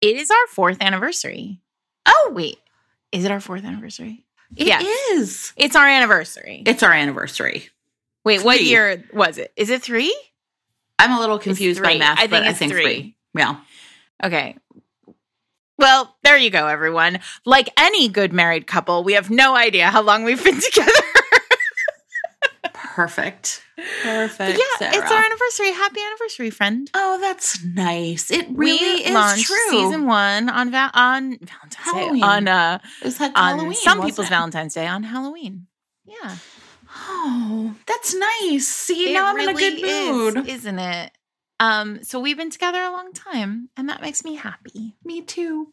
It is our fourth anniversary. Oh, wait. Is it our fourth anniversary? It Yes. is. It's our anniversary. It's our anniversary. wait, what year was it? Is it three? I'm a little confused by three. math, I but think I it's think three. three. Yeah. Okay. Well, there you go, everyone. Like any good married couple, we have no idea how long we've been together. Perfect. But Perfect. yeah, it's our anniversary. Happy anniversary, friend. Oh, that's nice. It we really is launched true. season one on va- on Valentine's Halloween. Day on uh it was like on Halloween. some people's it? Valentine's Day on Halloween. Yeah, Oh, that's nice. See, It now I'm in a good mood. is, isn't it? Um, so we've been together a long time, and that makes me happy Me too.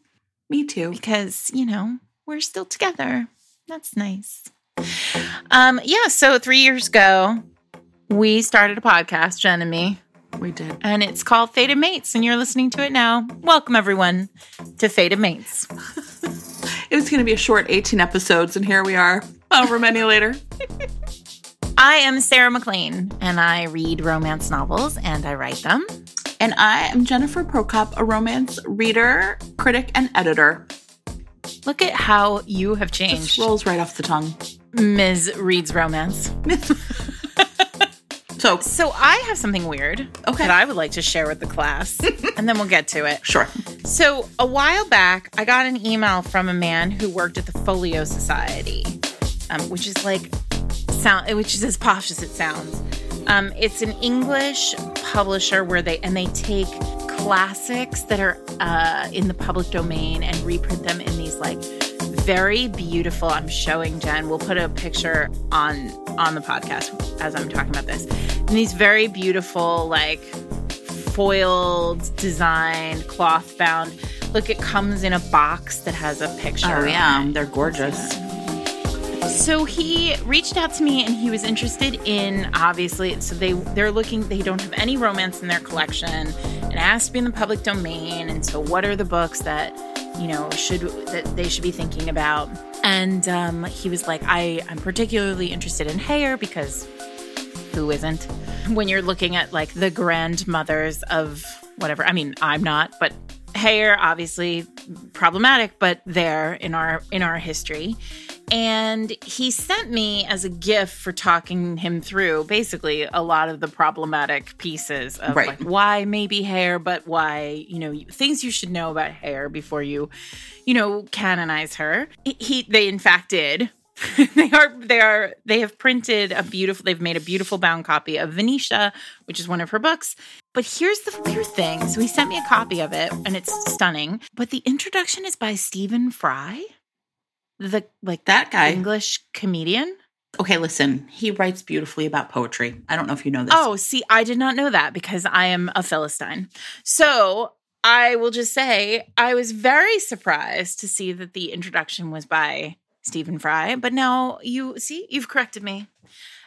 Me too. because you know we're still together. That's nice. Um, yeah. So three years ago, we started a podcast, Jen and me, We did. and it's called Fated Mates, and you're listening to it now. Welcome everyone to Fated Mates. It was going to be a short 18 episodes, and here we are, however many later. I am Sarah MacLean, and I read romance novels and I write them. And I am Jennifer Prokop, a romance reader, critic, and editor. Look at how you have Just changed. rolls right off the tongue. Ms. Reed's Romance. So, So I have something weird Okay. that I would like to share with the class, and then we'll get to it. sure. So a while back, I got an email from a man who worked at the Folio Society, um, which is like sound, which is as posh as it sounds. Um, it's an English publisher where they and they take classics that are uh, in the public domain and reprint them in these like very beautiful. I'm showing Jen. We'll put a picture on on the podcast as I'm talking about this. And these very beautiful like foiled, designed, cloth bound. Look, it comes in a box that has a picture. Oh, yeah. They're gorgeous. So he reached out to me and he was interested in obviously so they they're looking they don't have any romance in their collection and asked be in the public domain and so what are the books that you know should that they should be thinking about. And um, he was like I I'm particularly interested in Heyer because who isn't? When you're looking at like the grandmothers of whatever I mean I'm not but Heyer obviously problematic but there in our in our history and he sent me as a gift for talking him through basically a lot of the problematic pieces of Right. like why maybe Heyer but why you know things you should know about Heyer before you you know canonize her. He, he they in fact did. They are they are they have printed a beautiful they've made a beautiful bound copy of Venetia which is one of her books. But here's the weird thing. So he sent me a copy of it and it's stunning. But the introduction is by Stephen Fry the like That guy. English comedian. Okay, listen. He writes beautifully about poetry. I don't know if you know this. Oh, see, I did not know that because I am a Philistine. So I will just say I was very surprised to see that the introduction was by Stephen Fry, but now you see, you've corrected me.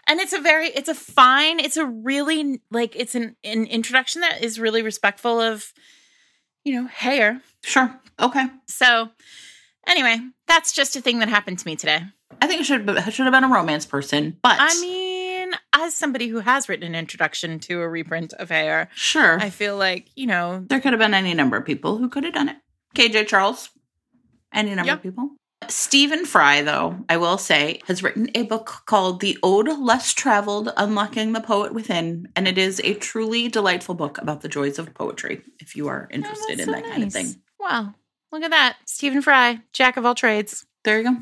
And it's a very, it's a fine, it's a really like it's an, an introduction that is really respectful of, you know, Heyer. Sure. Okay. So anyway, that's just a thing that happened to me today. I think it should have, should have been a romance person, but I mean, as somebody who has written an introduction to a reprint of Heyer, sure. I feel like, you know, there could have been any number of people who could have done it. KJ Charles, any number Yep. of people. Stephen Fry, though, I will say, has written a book called The Ode Less Traveled Unlocking the Poet Within, and it is a truly delightful book about the joys of poetry if you are oh, interested that's in so that kind of thing. Wow. Look at that. Stephen Fry, jack of all trades. There you go.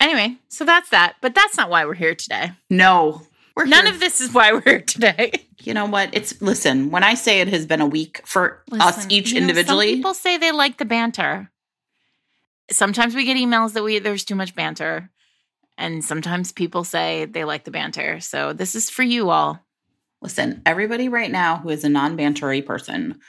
Anyway, so that's that. But that's not why we're here today. No. We're None here- of this is why we're here today. You know what? It's listen, when I say it has been a week for us each know, individually, some people say they like the banter. Sometimes we get emails that we there's too much banter. And sometimes people say they like the banter. So this is for you all. listen, everybody right now who is a non-bantery person,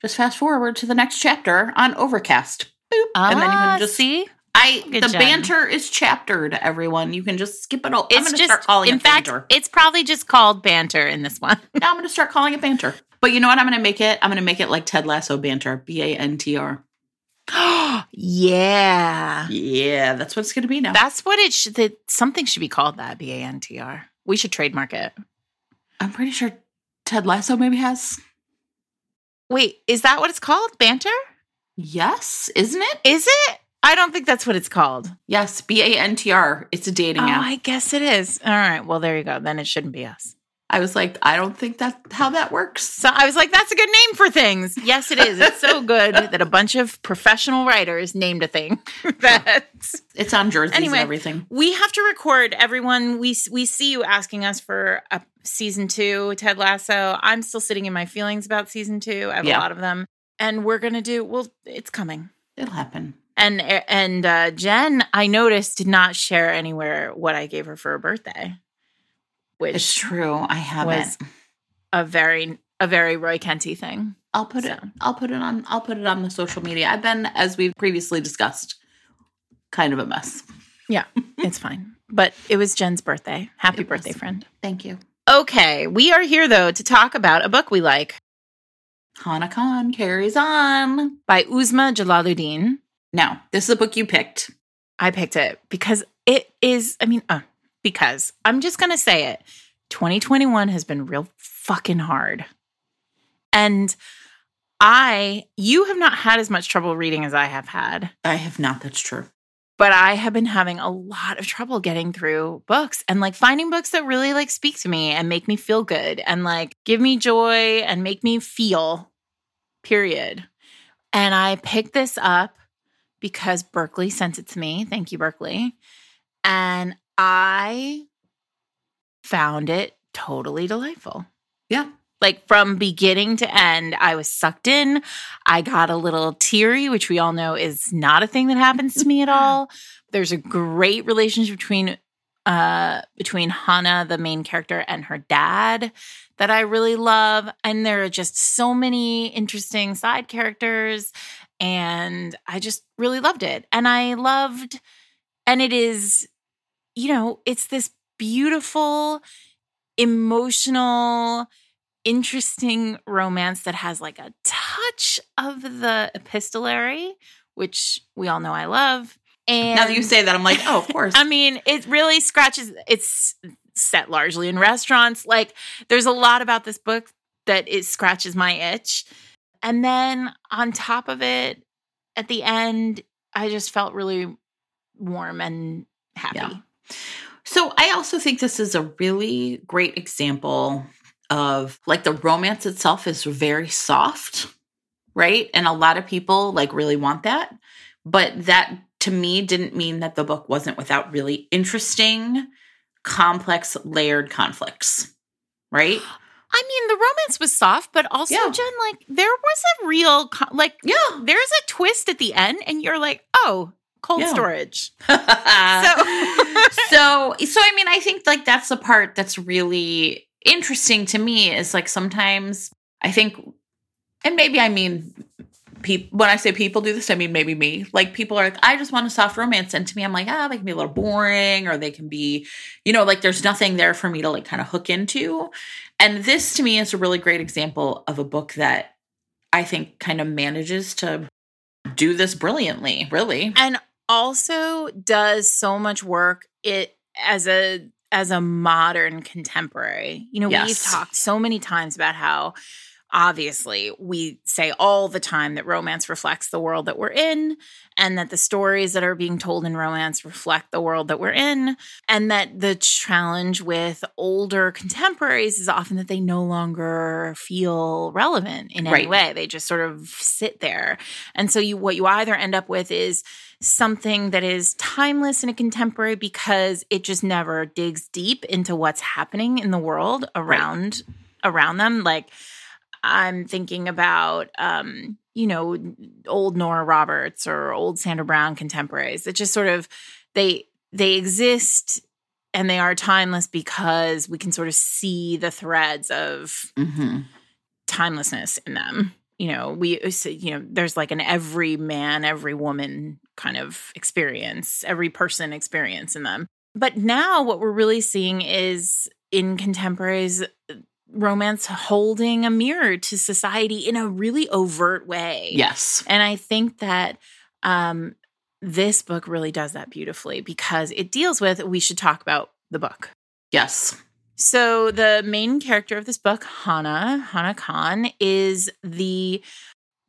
just fast forward to the next chapter on Overcast. Boop. and then you Ah, can just see. I Good the job. banter is chaptered, everyone. You can just skip it all. I'm It's gonna just start calling in it fact, banter. it's probably just called banter in this one. now I'm gonna start calling it banter. But you know what I'm gonna make it? I'm gonna make it like Ted Lasso banter. B-A-N-T-R. yeah. Yeah, that's what it's gonna be now. That's what it should that something should be called that B A N T R. We should trademark it. I'm pretty sure Ted Lasso maybe has. Wait, is that what it's called? Banter? Yes, isn't it? Is it? I don't think that's what it's called. Yes, B A N T R. It's a dating Oh, app. I guess it is. All right. Well, there you go. Then it shouldn't be us. I was like, I don't think that's how that works. So I was like, that's a good name for things. Yes, it is. It's so good that a bunch of professional writers named a thing that It's on jerseys Anyway. and everything. we have to record. Everyone, we we see you asking us for a season two, Ted Lasso. I'm still sitting in my feelings about season two. I have Yeah. a lot of them, and we're gonna do. Well, it's coming. It'll happen. And and uh, Jen, I noticed, did not share anywhere what I gave her for her birthday, which It's true. I haven't. was a very a very Roy Kenty thing. I'll put it. I'll put it on. I'll put it on the social media. I've been, as we've previously discussed, kind of a mess. Yeah, it's fine. But it was Jen's birthday. Happy It was. birthday, friend. Thank you. Okay, we are here though to talk about a book we like Hana Khan carries on. by Uzma Jalaluddin. Now, this is a book you picked. I picked it because it is, I mean, uh, because I'm just going to say it. 2021 has been real fucking hard. And I, you have not had as much trouble reading as I have had, I have not. That's true. But I have been having a lot of trouble getting through books and like finding books that really like speak to me and make me feel good and like give me joy and make me feel, period. And I picked this up because Berkeley sent it to me. Thank you, Berkeley. And I found it totally delightful. Yeah. Like from beginning to end, I was sucked in. I got a little teary, which we all know is not a thing that happens to me at all. There's a great relationship between uh between Hana, the main character, and her dad that I really love. And there are just so many interesting side characters. And I just really loved it. And I loved, and it is, you know, it's this beautiful, emotional, interesting romance that has like a touch of the epistolary, which we all know I love. And now that you say that, I'm like, oh, of course. I mean, it really scratches. It's set largely in restaurants. Like, there's a lot about this book that it scratches my itch. And then on top of it, at the end, I just felt really warm and happy. Yeah. So I also think this is a really great example of like the romance itself is very soft, right? And a lot of people like really want that. But that to me didn't mean that the book wasn't without really interesting, complex, layered conflicts, right? I mean, the romance was soft, but also, Yeah. Jen, like, there was a real, like, Yeah. there's a twist at the end, and you're like, oh, cold Yeah. storage. so so so I mean I think like that's the part that's really interesting to me is like sometimes I think and maybe I mean people when I say people do this I mean maybe me. Like people are like I just want a soft romance and to me I'm like ah they can be a little boring or they can be you know like there's nothing there for me to like kind of hook into. And this to me is a really great example of a book that I think kind of manages to do this brilliantly really. And also does so much work it as a as a modern contemporary. You know, we've talked so many times about how obviously we say all the time that romance reflects the world that we're in and that the stories that are being told in romance reflect the world that we're in and that the challenge with older contemporaries is often that they no longer feel relevant in any Right. way. They just sort of sit there. And so you what you either end up with is something that is timeless and a contemporary because it just never digs deep into what's happening in the world around around them. Like i'm thinking about um you know old nora roberts or old sandra brown contemporaries It just sort of they they exist and they are timeless because we can sort of see the threads of mm-hmm. timelessness in them. You know, we, you know, there's like an every man, every woman kind of experience, every person experience in them. But now what we're really seeing is in contemporaries, romance holding a mirror to society in a really overt way. yes And I think that um, this book really does that beautifully because it deals with, we should talk about the book. yes So the main character of this book, Hana, Hana Khan, is the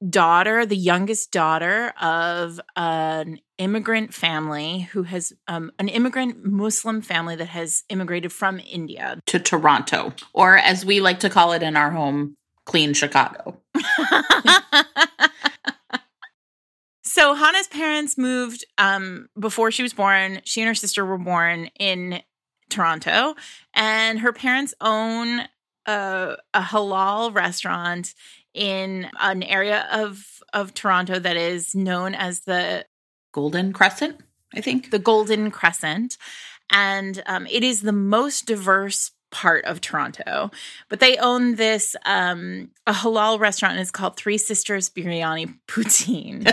daughter, the youngest daughter of an immigrant family who has um, an immigrant Muslim family that has immigrated from India to Toronto, or as we like to call it in our home, clean Chicago. so Hana's parents moved um, before she was born. She and her sister were born in Toronto, and her parents own a, a halal restaurant in an area of of Toronto that is known as the Golden Crescent, I think. The Golden Crescent. And um, it is the most diverse part of Toronto. But they own this um, a halal restaurant and it's called Three Sisters Biryani Poutine.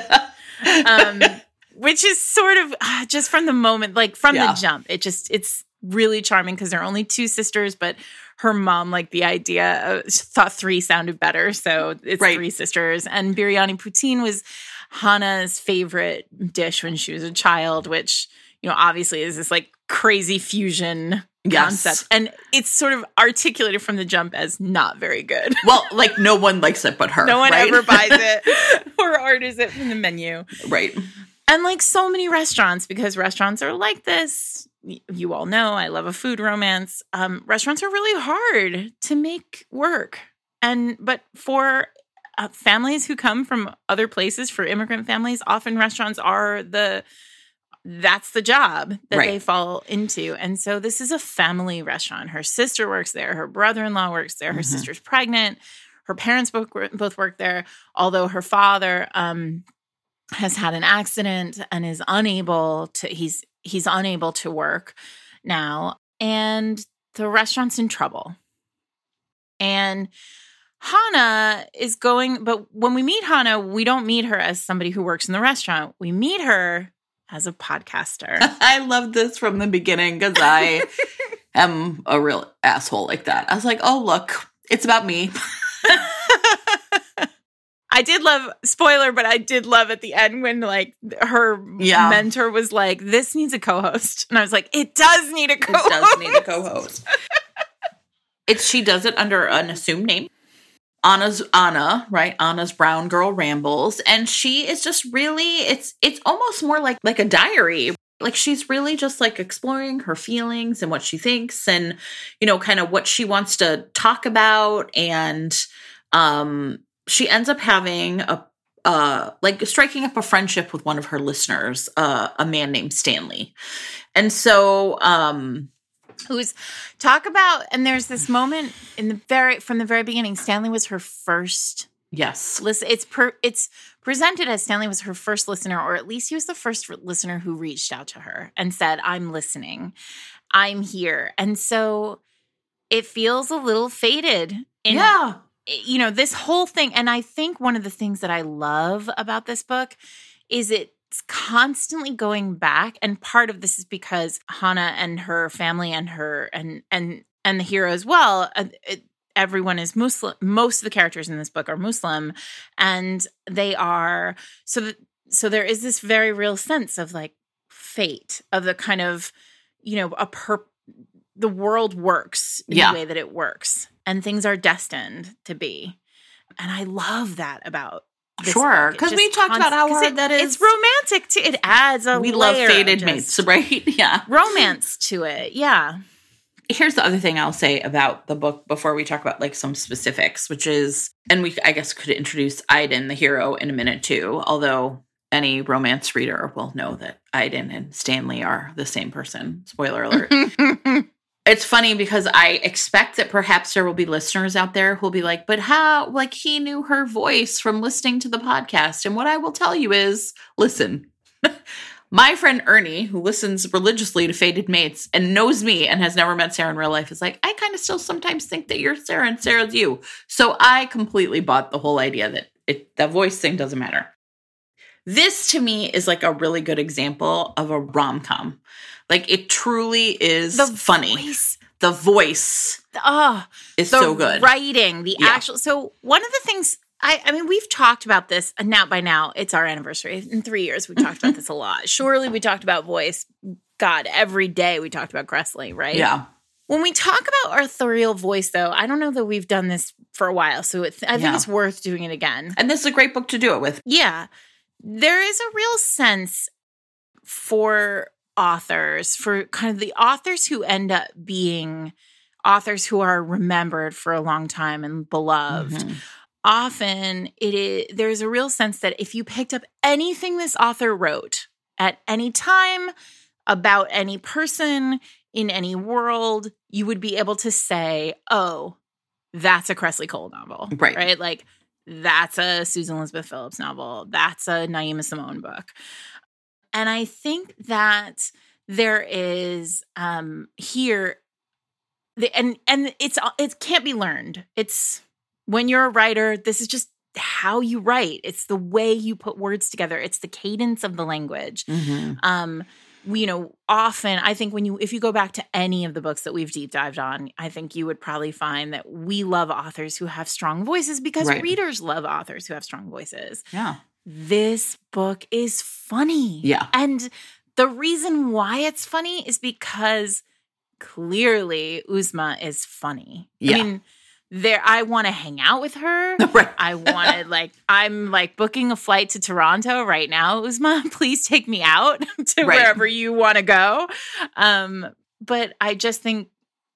um, which is sort of uh, just from the moment, like from yeah. the jump, it just it's really charming because they're only two sisters, but her mom like the idea of, thought three sounded better, so it's right. three sisters. And biryani poutine was Hana's favorite dish when she was a child, which you know obviously is this like crazy fusion yes. concept, and it's sort of articulated from the jump as not very good. Well, like no one likes it but her. No one right? ever buys it or orders it from the menu. Right. And like so many restaurants, because restaurants are like this, you all know I love a food romance. Um, restaurants are really hard to make work, and but for uh, families who come from other places, for immigrant families, often restaurants are the that's the job that right. they fall into. And so this is a family restaurant. Her sister works there. Her brother-in-law works there. Her mm-hmm. sister's pregnant. Her parents both both work there. Although her father um, has had an accident and is unable to. He's he's unable to work now and the restaurant's in trouble. And Hana is going, but when we meet Hana, we don't meet her as somebody who works in the restaurant. We meet her as a podcaster. I love this from the beginning because I am a real asshole like that. I was like, oh, look, it's about me. I did love spoiler, but I did love at the end when like her yeah. mentor was like, "This needs a co-host," and I was like, "It does need a co-host. It does need a co-host." it's she does it under an assumed name. Anna's Anna, right? Anna's brown girl rambles, and she is just really it's it's almost more like like a diary. Like she's really just like exploring her feelings and what she thinks, and you know, kind of what she wants to talk about, and um she ends up having a uh, like striking up a friendship with one of her listeners, uh, a man named Stanley. And so, um, who's talk about, and there's this moment in the very, from the very beginning, Stanley was her first. Yes. Listen, it's per, it's presented as Stanley was her first listener, or at least he was the first listener who reached out to her and said, I'm listening. I'm here. And so it feels a little faded. In, yeah you know, this whole thing, and I think one of the things that I love about this book is it's constantly going back. And part of this is because Hana and her family and her and and and the hero as well. Uh, it, everyone is Muslim. Most of the characters in this book are Muslim, and they are so that so there is this very real sense of like fate of the kind of you know a per the world works in yeah. the way that it works and things are destined to be. And I love that about sure because we talked const- about how hard it, that is it's romantic too it adds a we love fated mates right? Yeah. romance to it yeah. Here's the other thing i'll say about the book before we talk about like some specifics which is and we i guess could introduce Aydin the hero in a minute too although any romance reader will know that Aydin and Stanley are the same person. Spoiler alert it's funny because I expect that perhaps there will be listeners out there who'll be like, but how, like, he knew her voice from listening to the podcast. And what I will tell you is listen, my friend Ernie, who listens religiously to Fated Mates and knows me and has never met Sarah in real life, is like, I kind of still sometimes think that you're Sarah and Sarah's you. So I completely bought the whole idea that it, voice thing doesn't matter. This to me is like a really good example of a rom com like it truly is the funny. Voice. The voice oh, is so good. Writing, the yeah. actual. So one of the things I, I mean, we've talked about this, and now by now it's our anniversary. In three years, we've talked about mm-hmm. this a lot. Surely we talked about voice. God, every day we talked about Kresley, right? Yeah. When we talk about authorial voice, though, I don't know that we've done this for a while, so I think Yeah. it's worth doing it again. And this is a great book to do it with. Yeah, there is a real sense for authors, for kind of the authors who end up being authors who are remembered for a long time and beloved. Mhm. Often it is there's a real sense that if you picked up anything this author wrote at any time about any person in any world, you would be able to say, "Oh, that's a Kresley Cole novel." Right. Right? Like that's a Susan Elizabeth Phillips novel. That's a Naima Simone book. And I think that there is um here the, and and it's it can't be learned. It's when you're a writer, this is just how you write. It's the way you put words together. It's the cadence of the language. Mhm. Um, you know, often I think when you if you go back to any of the books that we've deep dived on, I think you would probably find that we love authors who have strong voices because Right. readers love authors who have strong voices. Yeah. This book is funny. Yeah. And the reason why it's funny is because clearly Uzma is funny. Yeah. I mean, there I want to hang out with her. Right. I wanted like I'm like booking a flight to Toronto right now. Uzma, please take me out to Right. wherever you want to go. Um, but I just think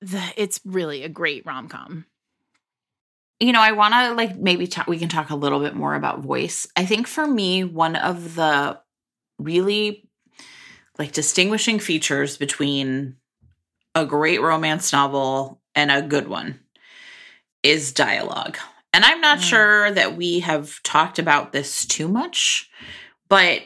that it's really a great rom com. You know, I want to like maybe talk, we can talk a little bit more about voice. I think for me, one of the really like distinguishing features between a great romance novel and a good one is dialogue. And I'm not Mm. sure that we have talked about this too much, but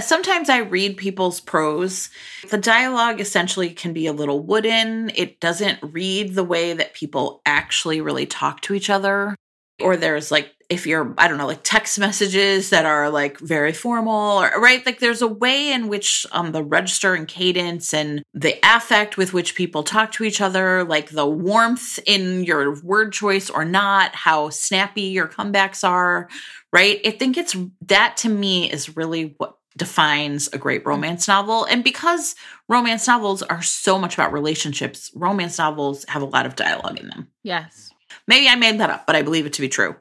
sometimes I read people's prose. The dialogue essentially can be a little wooden. It doesn't read the way that people actually really talk to each other. Or there's like, if you're, I don't know, like text messages that are like very formal, or, right? Like there's a way in which um, the register and cadence and the affect with which people talk to each other, like the warmth in your word choice or not, how snappy your comebacks are, right? I think it's that to me is really what defines a great romance novel. And because romance novels are so much about relationships, romance novels have a lot of dialogue in them. Yes. Maybe I made that up, but I believe it to be true.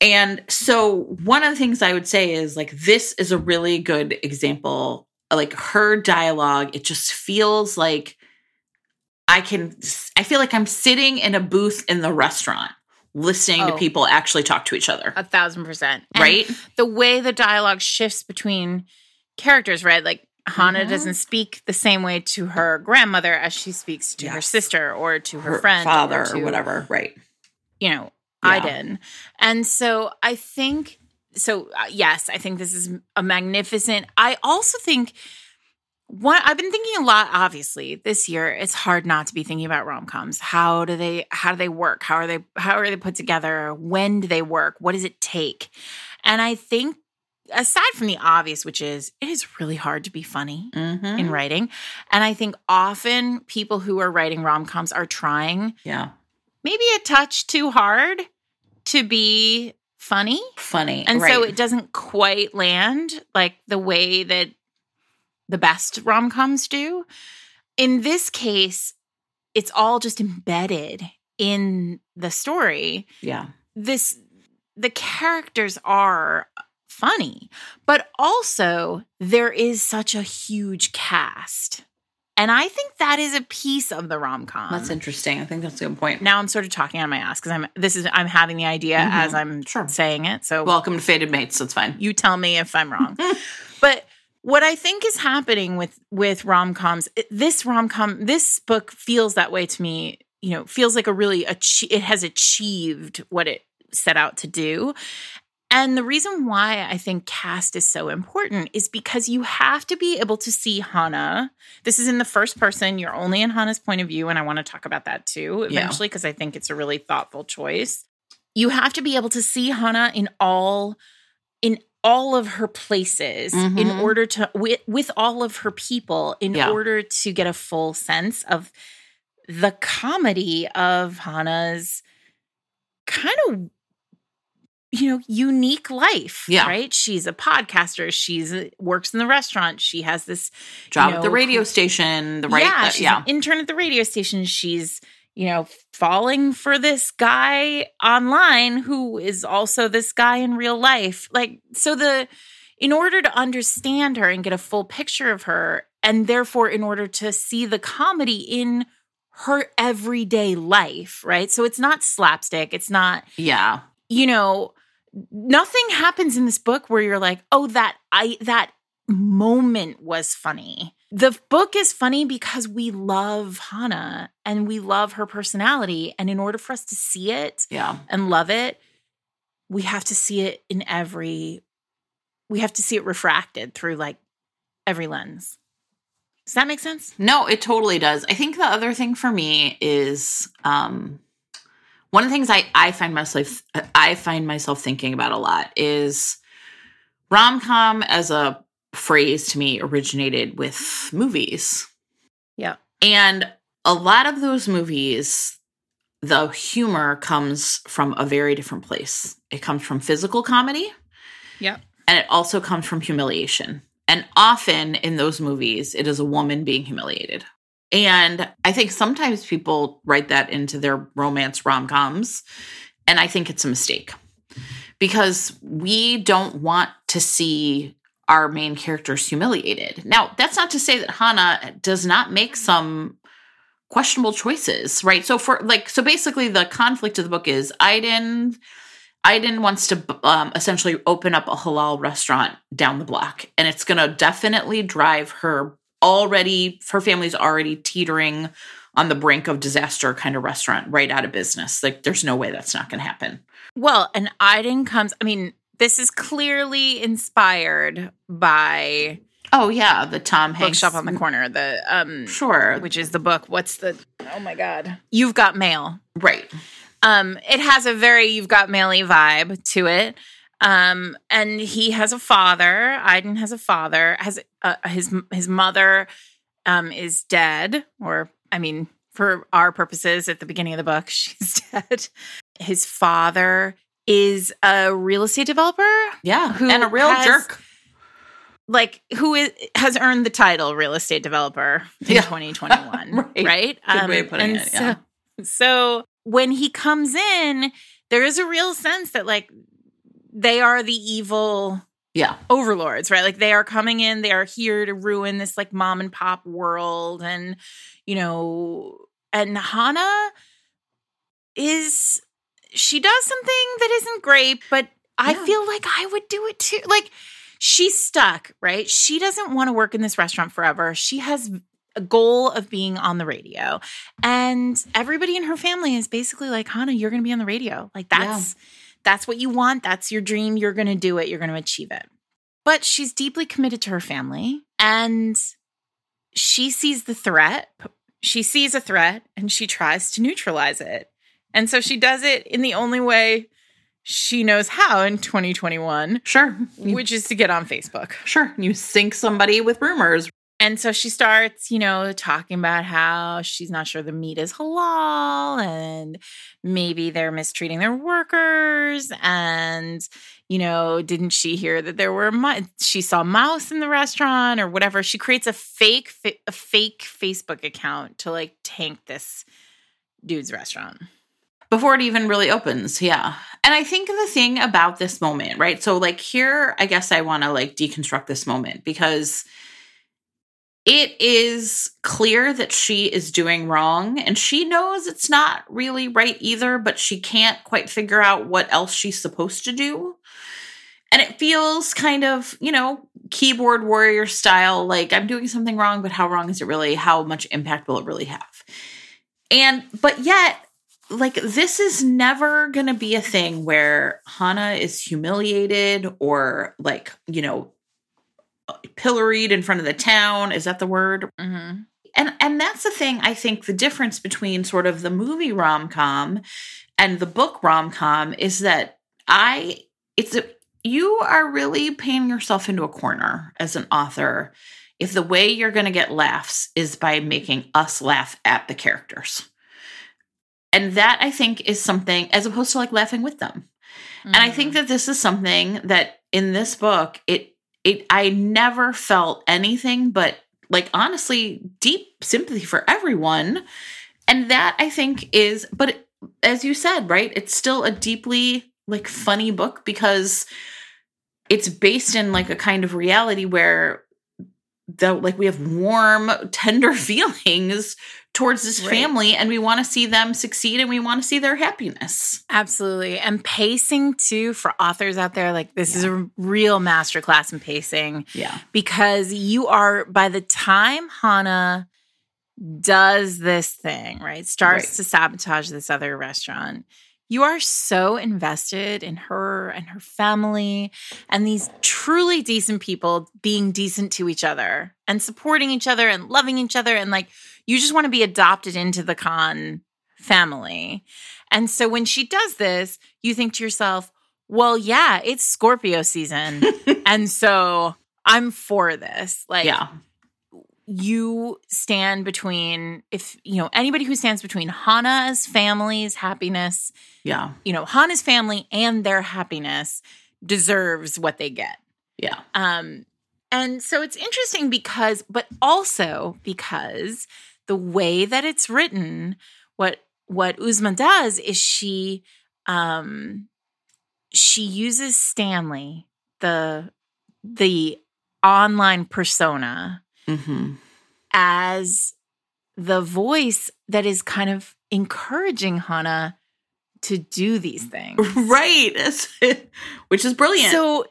And so one of the things I would say is like this is a really good example. Like her dialogue, it just feels like I can I feel like I'm sitting in a booth in the restaurant listening to Oh. people actually talk to each other. A thousand percent. And right? the way the dialogue shifts between characters, right? Like Hana Mhm. doesn't speak the same way to her grandmother as she speaks to her sister or to her, Her friend father or, to, or whatever. Right. You know, Yeah. Aydin. And so I think so uh, yes, I think this is a magnificent. I also think what I've been thinking a lot obviously this year it's hard not to be thinking about rom-coms. How do they how do they work? How are they how are they put together? When do they work? What does it take? And I think aside from the obvious which is it is really hard to be funny Mm-hmm. in writing. And I think often people who are writing rom-coms are trying yeah. maybe a touch too hard to be funny. Funny. And right. so it doesn't quite land like the way that the best rom coms do. In this case, it's all just embedded in the story. yeah. This, the characters are funny, but also there is such a huge cast. And I think that is a piece of the rom com. That's interesting. I think that's a good point. Now I'm sort of talking on my ass because I'm this is I'm having the idea Mhm. as I'm Sure. saying it. So Welcome to Fated Mates. That's fine. you tell me if I'm wrong. but what I think is happening with with rom coms, this rom com, this book feels that way to me. You know, feels like a really it has achieved what it set out to do. And the reason why I think cast is so important is because you have to be able to see Hana. This is in the first person. You're only in Hana's point of view. And I want to talk about that too Yeah. eventually because I think it's a really thoughtful choice. You have to be able to see Hana in all in all of her places in Mhm. order to with, with all of her people in Yeah. order to get a full sense of the comedy of Hana's kind of you know, unique life. Yeah. Right. She's a podcaster. She's a, works in the restaurant. She has this Job you at the radio station, the right yeah, uh, she's yeah. intern at the radio station. She's, you know, falling for this guy online who is also this guy in real life. Like, so the, in order to understand her and get a full picture of her, and therefore in order to see the comedy in her everyday life, right? So it's not slapstick. It's not, yeah. you know, nothing happens in this book where you're like, oh, that I that moment was funny. The book is funny because we love Hana and we love her personality. And in order for us to see it Yeah. and love it, we have to see it in every we have to see it refracted through like every lens. Does that make sense? No, it totally does. I think the other thing for me is um one of the things I I find myself I find myself thinking about a lot is rom-com as a phrase to me originated with movies. Yeah. And a lot of those movies the humor comes from a very different place. It comes from physical comedy. Yeah. And it also comes from humiliation. And often in those movies, it is a woman being humiliated. And I think sometimes people write that into their romance rom coms. And I think it's a mistake because we don't want to see our main characters humiliated. Now, that's not to say that Hana does not make some questionable choices, right? So for like so basically the conflict of the book is Aydin Aydin wants to um, essentially open up a halal restaurant down the block, and it's going to definitely drive her already. Her family's already teetering on the brink of disaster, kind of restaurant right out of business. Like, there's no way that's not going to happen. Well, and Aydin comes, I mean, this is clearly inspired by Oh yeah, the Tom Hanks Bookshop on the Corner, the um Sure, which is the book. What's the Oh my god. You've got mail. right. Um it has a very you've got maily vibe to it. Um and he has a father. Aydin has a father. Has uh, his his mother um is dead or I mean for our purposes at the beginning of the book she's dead. His father is a real estate developer Yeah, Who and a real has- jerk. like who is, has earned the title real estate developer in Yeah. 2021 Right. right, Um, way of putting it, yeah. so, so when he comes in there is a real sense that like they are the evil Yeah, overlords right like they are coming in they are here to ruin this like mom and pop world and you know and Hana is she does something that isn't great but i Yeah. feel like i would do it too. Like she's stuck right? She doesn't want to work in this restaurant forever. She has a goal of being on the radio. And everybody in her family is basically like Hana you're going to be on the radio. Like that's that's what you want. That's your dream. You're going to do it. You're going to achieve it. But she's deeply committed to her family and she sees the threat. She sees a threat and she tries to neutralize it and so she does it in the only way she knows how in 2021 sure, You- which is to get on facebook sure. You sink somebody with rumors. and so she starts, you know, talking about how she's not sure the meat is halal and maybe they're mistreating their workers. And, you know, didn't she hear that there were, mi- she saw mouse in the restaurant or whatever. She creates a fake, fa- a fake Facebook account to like tank this dude's restaurant. Before it even really opens yeah. And i think the thing about this moment right? So like here i guess i want to like deconstruct this moment because it is clear that she is doing wrong and she knows it's not really right either but she can't quite figure out what else she's supposed to do. And it feels kind of you know keyboard warrior style like i'm doing something wrong but how wrong is it really? How much impact will it really have? And but yet like this is never going to be a thing where Hana is humiliated or like, you know, pilloried in front of the town. Is that the word? Mm-hmm. And and that's the thing I think the difference between sort of the movie rom-com and the book rom-com is that I it's a you are really painting yourself into a corner as an author if the way you're going to get laughs is by making us laugh at the characters. And that I think is something as opposed to like laughing with them. And I think mm. that this is something that in this book, it it I never felt anything but like honestly deep sympathy for everyone. And that I think is but it, as you said, right? It's still a deeply like funny book because it's based in like a kind of reality where the like we have warm tender feelings towards this Right. family and we want to see them succeed and we want to see their happiness Absolutely. And pacing too for authors out there, like this is a real masterclass in pacing yeah because you are by the time Hana does this thing, right? Starts Right. to sabotage this other restaurant. You are so invested in her and her family and these truly decent people being decent to each other and supporting each other and loving each other and like you just want to be adopted into the Khan family. And so when she does this, you think to yourself, well, yeah, it's Scorpio season. and so I'm for this. Like, yeah you stand between, if, you know, anybody who stands between Hana's family's happiness, yeah you know, Hana's family and their happiness deserves what they get. yeah Um, and so it's interesting because, but also because the way that it's written, what what Uzma does is she um she uses Stanley, the the online persona, hmm as the voice that is kind of encouraging Hana to do these things. right. Which is brilliant. So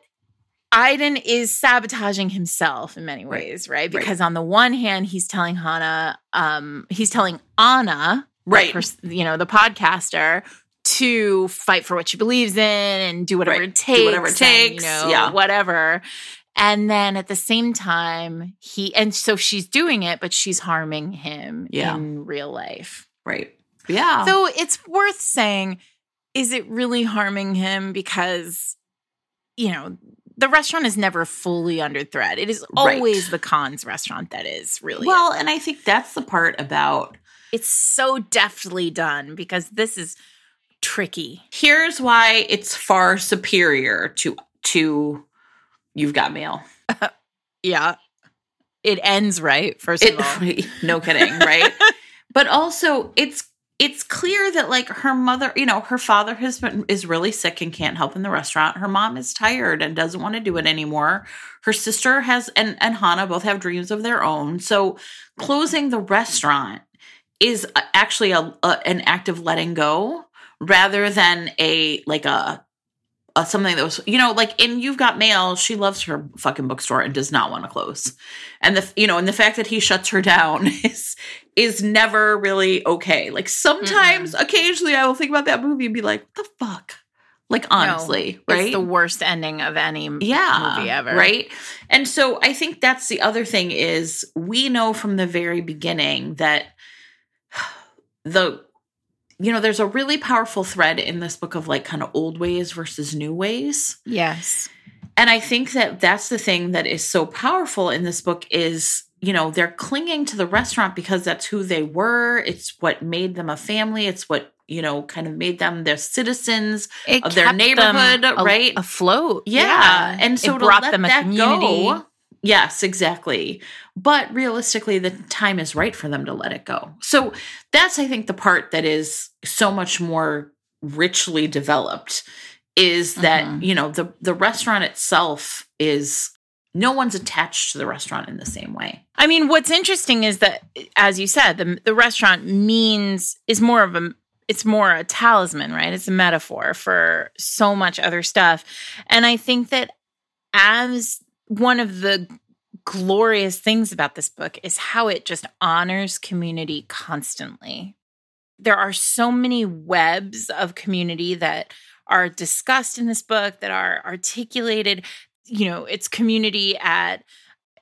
Aydin is sabotaging himself in many ways, right? Right. Because on the one hand, he's telling Hana, um, he's telling Anna, Right. pers- you know, the podcaster, to fight for what she believes in and do whatever Right. it takes, Do whatever it and, you know, yeah. whatever. And then at the same time, he and so she's doing it, but she's harming him Yeah. in real life. right yeah So it's worth saying, is it really harming him? Because, you know, the restaurant is never fully under threat. It is Right. always the Khans restaurant that is really. well and i think that's the part about it's so deftly done because this is tricky. here's why it's far superior to to you've got mail Yeah. It ends right, first of all. no kidding right but also it's it's clear that like her mother you know her father has been is really sick and can't help in the restaurant. Her mom is tired and doesn't want to do it anymore. Her sister has and and Hana both have dreams of their own. So closing the restaurant is actually a, a an act of letting go rather than a like a something that was, you know, like in You've Got Mail, she loves her fucking bookstore and does not want to close. And the, you know, and the fact that he shuts her down is is never really okay. Like sometimes, occasionally, I will think about that movie and be like, "What the fuck?" Like honestly, No, right? It's the worst ending of any yeah, movie ever. right? And so I think that's the other thing is we know from the very beginning that the you know there's a really powerful thread in this book of like kind of old ways versus new ways Yes. and i think that that's the thing that is so powerful in this book is you know they're clinging to the restaurant because that's who they were it's what made them a family it's what you know kind of made them their citizens It Of their neighborhood, a- right? Afloat. yeah, and so it to brought let them a that community. go yes exactly but realistically the time is right for them to let it go so that's i think the part that is so much more richly developed is that Mhm. you know the the restaurant itself is no one's attached to the restaurant in the same way I mean, what's interesting is that, as you said, the the restaurant means is more of a it's more a talisman, right? It's a metaphor for so much other stuff, and I think that as one of the glorious things about this book is how it just honors community constantly. There are so many webs of community that are discussed in this book that are articulated. You know, it's community at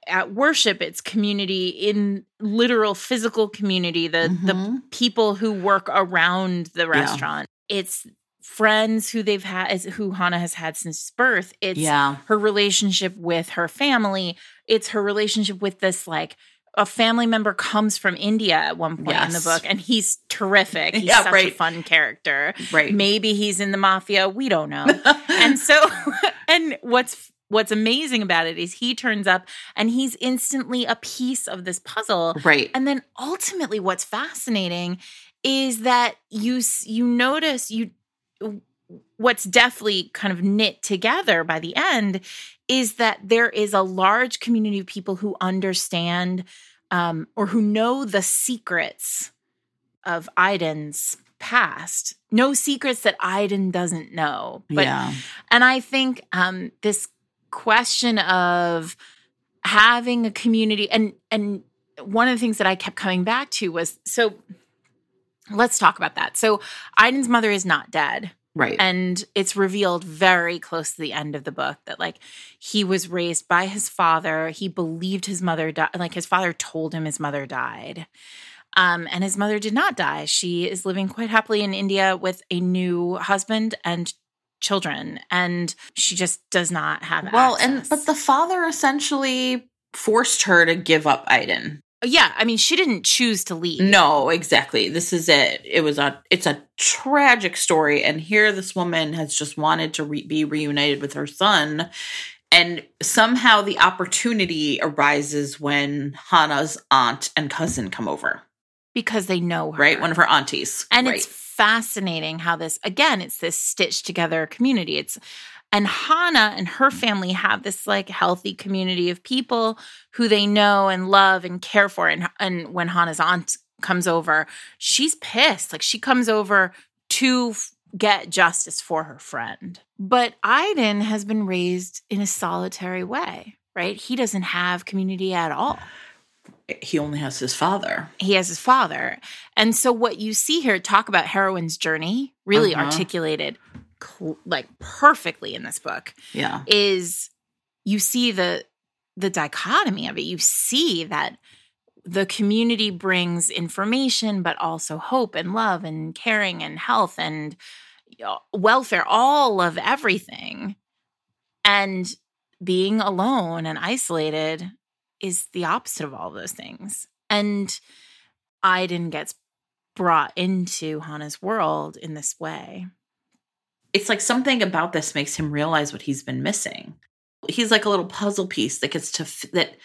at worship it's community in literal physical community the the Mhm. people who work around the restaurant it's friends who they've had who Hana has had since birth it's yeah her relationship with her family it's her relationship with this like a family member comes from India at one point in the book, and he's terrific. He's Yeah, such a right. fun character. Right. Maybe he's in the mafia. We don't know. and so, and what's what's amazing about it is he turns up and he's instantly a piece of this puzzle. right. And then ultimately, what's fascinating is that you you notice you what's definitely kind of knit together by the end is that there is a large community of people who understand um, or who know the secrets of Aydin's past. No secrets that Aydin doesn't know. But yeah. and I think um, this question of having a community and and one of the things that I kept coming back to was so let's talk about that. So Aydin's mother is not dead. Right. And it's revealed very close to the end of the book that like he was raised by his father. He believed his mother died. Like his father told him his mother died. Um, and his mother did not die. She is living quite happily in India with a new husband and children. And she just does not have well, and but the father essentially forced her to give up Aydin. yeah, I mean, she didn't choose to leave. No, exactly. This is it. It was a it's a tragic story and here this woman has just wanted to re- be reunited with her son and somehow the opportunity arises when Hana's aunt and cousin come over, because they know her. right? One of her aunties. And right. it's fascinating how this again, it's this stitched together community. It's and Hana and her family have this like healthy community of people who they know and love and care for. And and when Hana's aunt comes over, she's pissed. Like she comes over to f- get justice for her friend. But Aydin has been raised in a solitary way, right? He doesn't have community at all he only has his father. he has his father. And so what you see here talk about heroine's journey really Uh-huh. articulated cl- like perfectly in this book Yeah. is you see the the dichotomy of it. You see that the community brings information but also hope and love and caring and health and welfare all of everything. And being alone and isolated is the opposite of all those things. And Aydin gets brought into Hana's world in this way. It's like something about this makes him realize what he's been missing. He's like a little puzzle piece that gets to f- that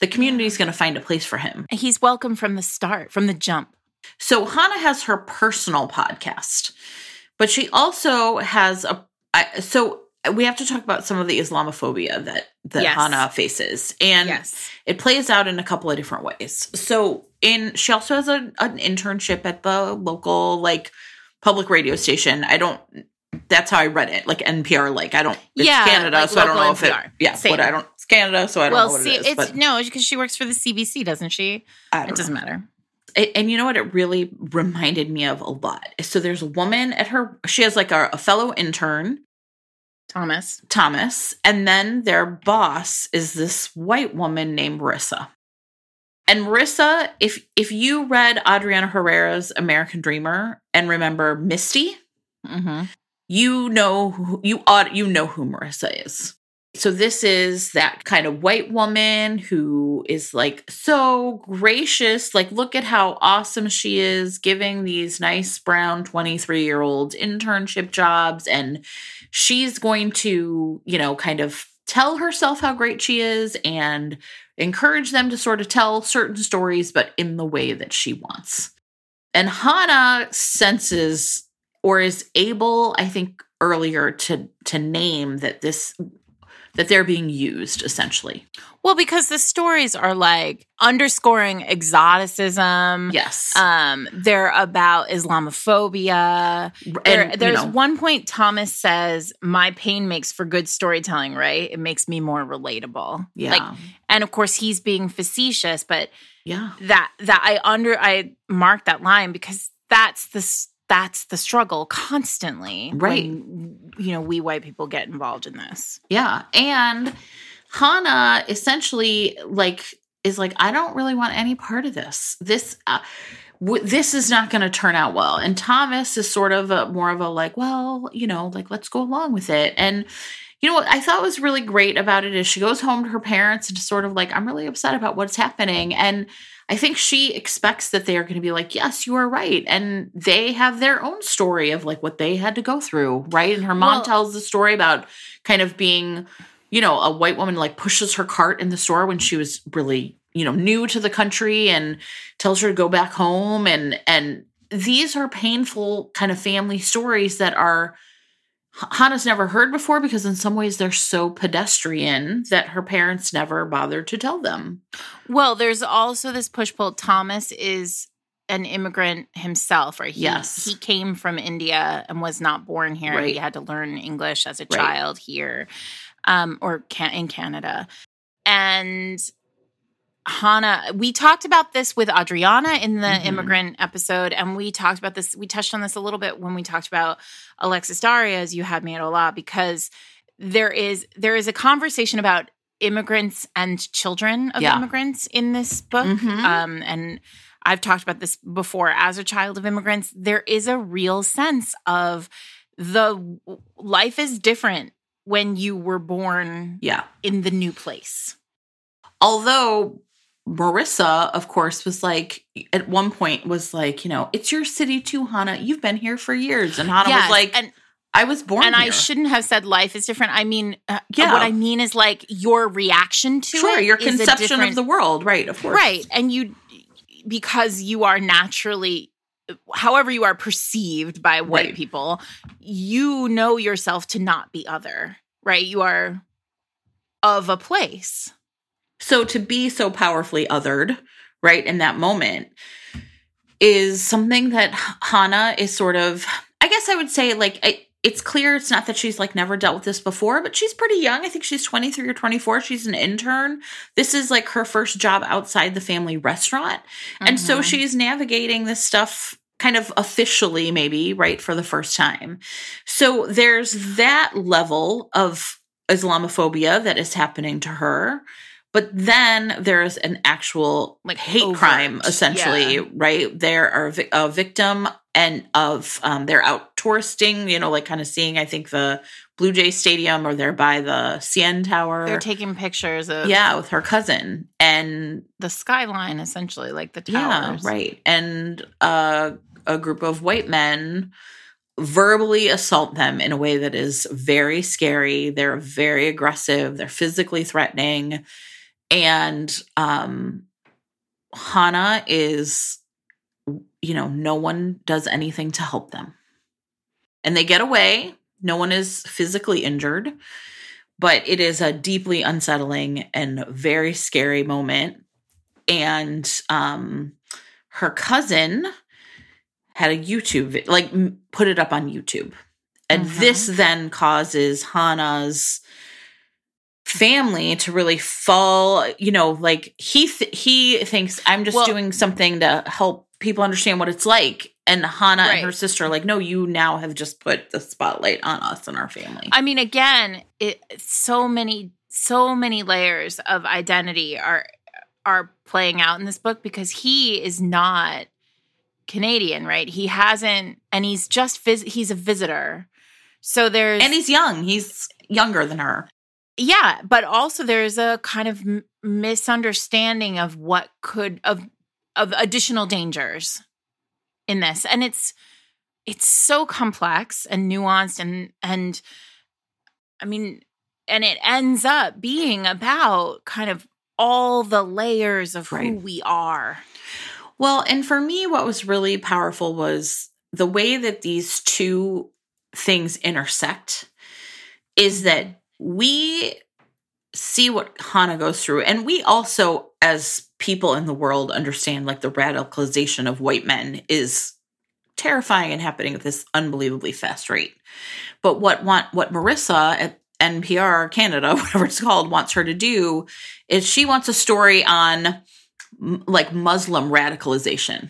the community is going to find a place for him. He's welcome from the start, from the jump. So Hana has her personal podcast, but she also has a. I, so we have to talk about some of the Islamophobia that that Yes. Hana faces, and yes. it plays out in a couple of different ways. So in she also has a, an internship at the local like public radio station. I don't. That's how I read it, like NPR. Like I don't. It's Yeah, Canada, like so I don't know if it. Yeah, Same. but I don't. It's Canada, so I don't Well, know what see, it is. it's but no, because she works for the CBC, doesn't she? It doesn't know. matter. And you know what it really reminded me of a lot so there's a woman at her she has like a, a fellow intern Thomas. thomas and then their boss is this white woman named marissa and marissa if if you read adriana herrera's american dreamer and remember misty Mm-hmm. you know you ought you know who marissa is so this is that kind of white woman who is like so gracious. Like look at how awesome she is giving these nice brown 23 year olds internship jobs. And she's going to you know kind of tell herself how great she is and encourage them to sort of tell certain stories but in the way that she wants. And hana senses or is able i think earlier to to name that this that they're being used essentially Well, because the stories are like underscoring exoticism. yes Um, they're about Islamophobia. There, there's you know, one point Thomas says, "My pain makes for good storytelling." Right? It makes me more relatable. yeah Like, and of course, he's being facetious, but yeah that that I under I marked that line because that's the that's the struggle constantly. Right. when, you know, we white people get involved in this. Yeah. And Hana essentially like is like I don't really want any part of this. This uh, w- this is not going to turn out well. And Thomas is sort of a, more of a like, well, you know, like let's go along with it. And you know what I thought was really great about it is she goes home to her parents and just sort of like, I'm really upset about what's happening. And I think she expects that they are going to be like, yes, you are right. And they have their own story of like what they had to go through, right? And her mom Well- tells the story about kind of being, you know, a white woman like pushes her cart in the store when she was really, you know, new to the country and tells her to go back home and and these are painful kind of family stories that are Hana's never heard before because in some ways they're so pedestrian that her parents never bothered to tell them. Well, there's also this push pull. Thomas is an immigrant himself, right? He, Yes. He came from India and was not born here. Right. He had to learn English as a Right. child here um, or can- in Canada. And Hannah, we talked about this with Adriana in the Mhm. immigrant episode, and we talked about this. We touched on this a little bit when we talked about Alexis Daria, as you had me at Hola, because there is there is a conversation about immigrants and children of Yeah. immigrants in this book. Mhm. Um, and I've talked about this before. As a child of immigrants, there is a real sense of the life is different when you were born Yeah. in the new place. Although Marissa, of course, was like at one point was like, you know, it's your city too, Hana. You've been here for years, and Hana Yes, was like, and I was born and I shouldn't have said life is different. I mean, uh, Yeah. what I mean is like your reaction to sure it your conception of the world, right? Of course, right, and you because you are naturally, however you are perceived by white Right. people, you know yourself to not be other. Right, you are of a place. So to be so powerfully othered, right, in that moment is something that Hana is sort of, I guess I would say, like, I, it's clear it's not that she's like never dealt with this before, but she's pretty young. I think she's 23 or 24. She's an intern. This is like her first job outside the family restaurant. And so Mhm. she's navigating this stuff kind of officially, maybe, right, for the first time. So there's that level of Islamophobia that is happening to her. But then there's an actual Like, hate overt, crime, essentially, yeah. right? There are vi- a victim and of um, they're out touristing, you know, like kind of seeing, I think, the Blue Jay Stadium or they're by the CN Tower. They're taking pictures of yeah, with her cousin. And the skyline, essentially, like the yeah, towers. right. And uh, a group of white men verbally assault them in a way that is very scary. They're very aggressive. They're physically threatening. And um, Hana is, you know, no one does anything to help them. And they get away. No one is physically injured, but it is a deeply unsettling and very scary moment. And um, her cousin had a YouTube, like put it up on YouTube. And Mhm. this then causes Hana's family to really fall, you know, like he th- he thinks I'm just Well- doing something to help people understand what it's like. And Hana Right. and her sister are like, no, you now have just put the spotlight on us and our family. I mean, again, it so many, so many layers of identity are are playing out in this book because he is not Canadian, right? He hasn't, and he's just vis- he's a visitor. So there's and he's young. He's younger than her. Yeah, but also there's a kind of m- misunderstanding of what could of of additional dangers in this, and it's it's so complex and nuanced, and and I mean, and it ends up being about kind of all the layers of who Right. we are. Well, and for me, what was really powerful was the way that these two things intersect is that we see what Hana goes through, and we also, as people in the world, understand like the radicalization of white men is terrifying and happening at this unbelievably fast rate. But what want what Marissa at NPR Canada, whatever it's called, wants her to do is she wants a story on like Muslim radicalization.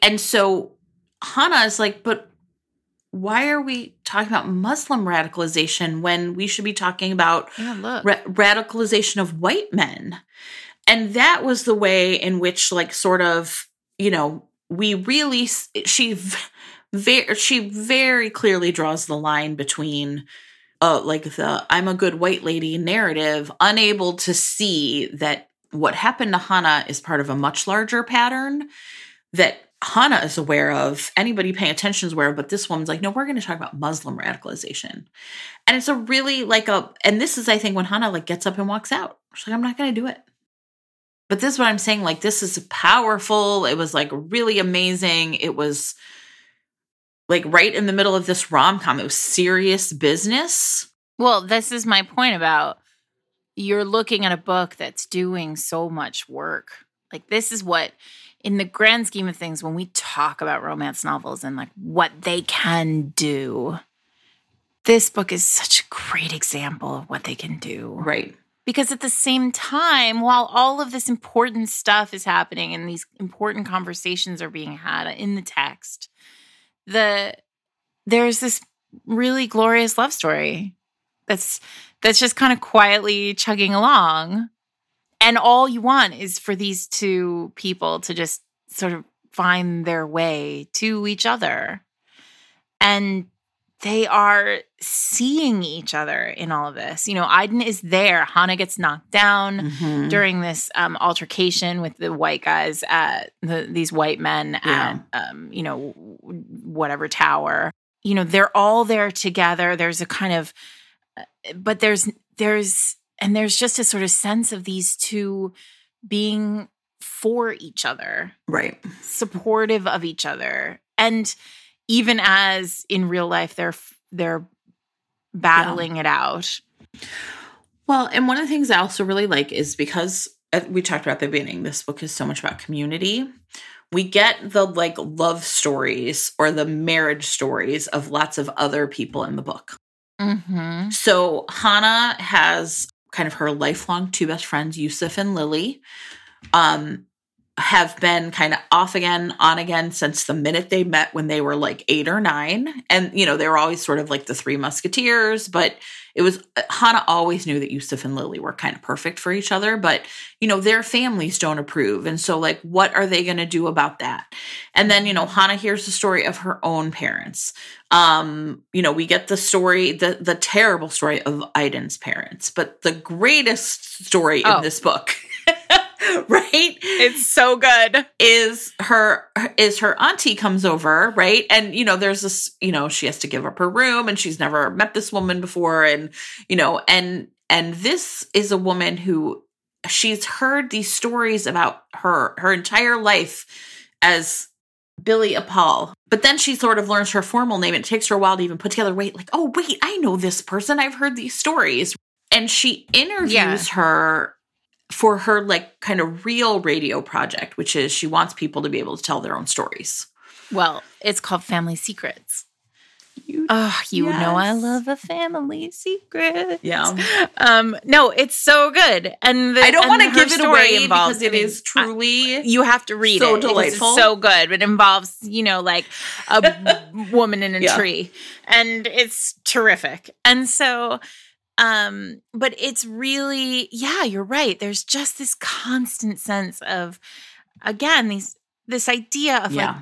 And so Hana is like, but why are we talking about Muslim radicalization when we should be talking about Yeah, ra- radicalization of white men? And that was the way in which, like, sort of, you know, we really she very she very clearly draws the line between uh, like the I'm a good white lady narrative, unable to see that what happened to Hana is part of a much larger pattern that Hana is aware of, anybody paying attention is aware of, but this woman's like, no, we're going to talk about Muslim radicalization. And it's a really like a, and this is, I think, when Hana like gets up and walks out. She's like, I'm not going to do it. But this is what I'm saying. Like, this is powerful. It was like really amazing. It was like right in the middle of this rom com. It was serious business. Well, this is my point about you're looking at a book that's doing so much work. Like, this is what in the grand scheme of things, when we talk about romance novels and like what they can do, this book is such a great example of what they can do. Right. Because at the same time, while all of this important stuff is happening and these important conversations are being had in the text, the there's this really glorious love story that's that's just kind of quietly chugging along and all you want is for these two people to just sort of find their way to each other. And they are seeing each other in all of this. You know, Aydin is there. Hana gets knocked down mm-hmm. during this um, altercation with the white guys at the, these white men yeah. at, um, you know, whatever tower. You know, they're all there together. There's a kind of, uh, but there's, there's, and there's just a sort of sense of these two being for each other right supportive of each other and even as in real life they're they're battling yeah. it out well and one of the things i also really like is because uh, we talked about the beginning this book is so much about community we get the like love stories or the marriage stories of lots of other people in the book mm-hmm. so hana has kind of her lifelong two best friends, Yusuf and Lily, um, have been kind of off again, on again since the minute they met when they were like eight or nine. And, you know, they were always sort of like the three musketeers, but it was Hana always knew that Yusuf and Lily were kind of perfect for each other, but you know, their families don't approve. And so, like, what are they going to do about that? And then, you know, Hana hears the story of her own parents. Um, you know, we get the story, the the terrible story of Aydin's parents, but the greatest story oh. in this book right? It's so good. Is her is her auntie comes over, right? And you know, there's this, you know, she has to give up her room and she's never met this woman before and you know, and and this is a woman who she's heard these stories about her her entire life as Billy Apal. But then she sort of learns her formal name. It takes her a while to even put together, wait, like, oh, wait, I know this person. I've heard these stories. And she interviews yeah. her for her like kind of real radio project, which is she wants people to be able to tell their own stories. Well, it's called Family Secrets. You, oh, you yes. know I love a family secret. Yeah. Um, no, it's so good, and the, I don't want to give it away because it is truly. you have to read so it. Delightful. It's so good. It involves, you know, like a woman in a yeah. tree, and it's terrific. And so, um, but it's really, yeah, you're right. There's just this constant sense of, again, these this idea of yeah. like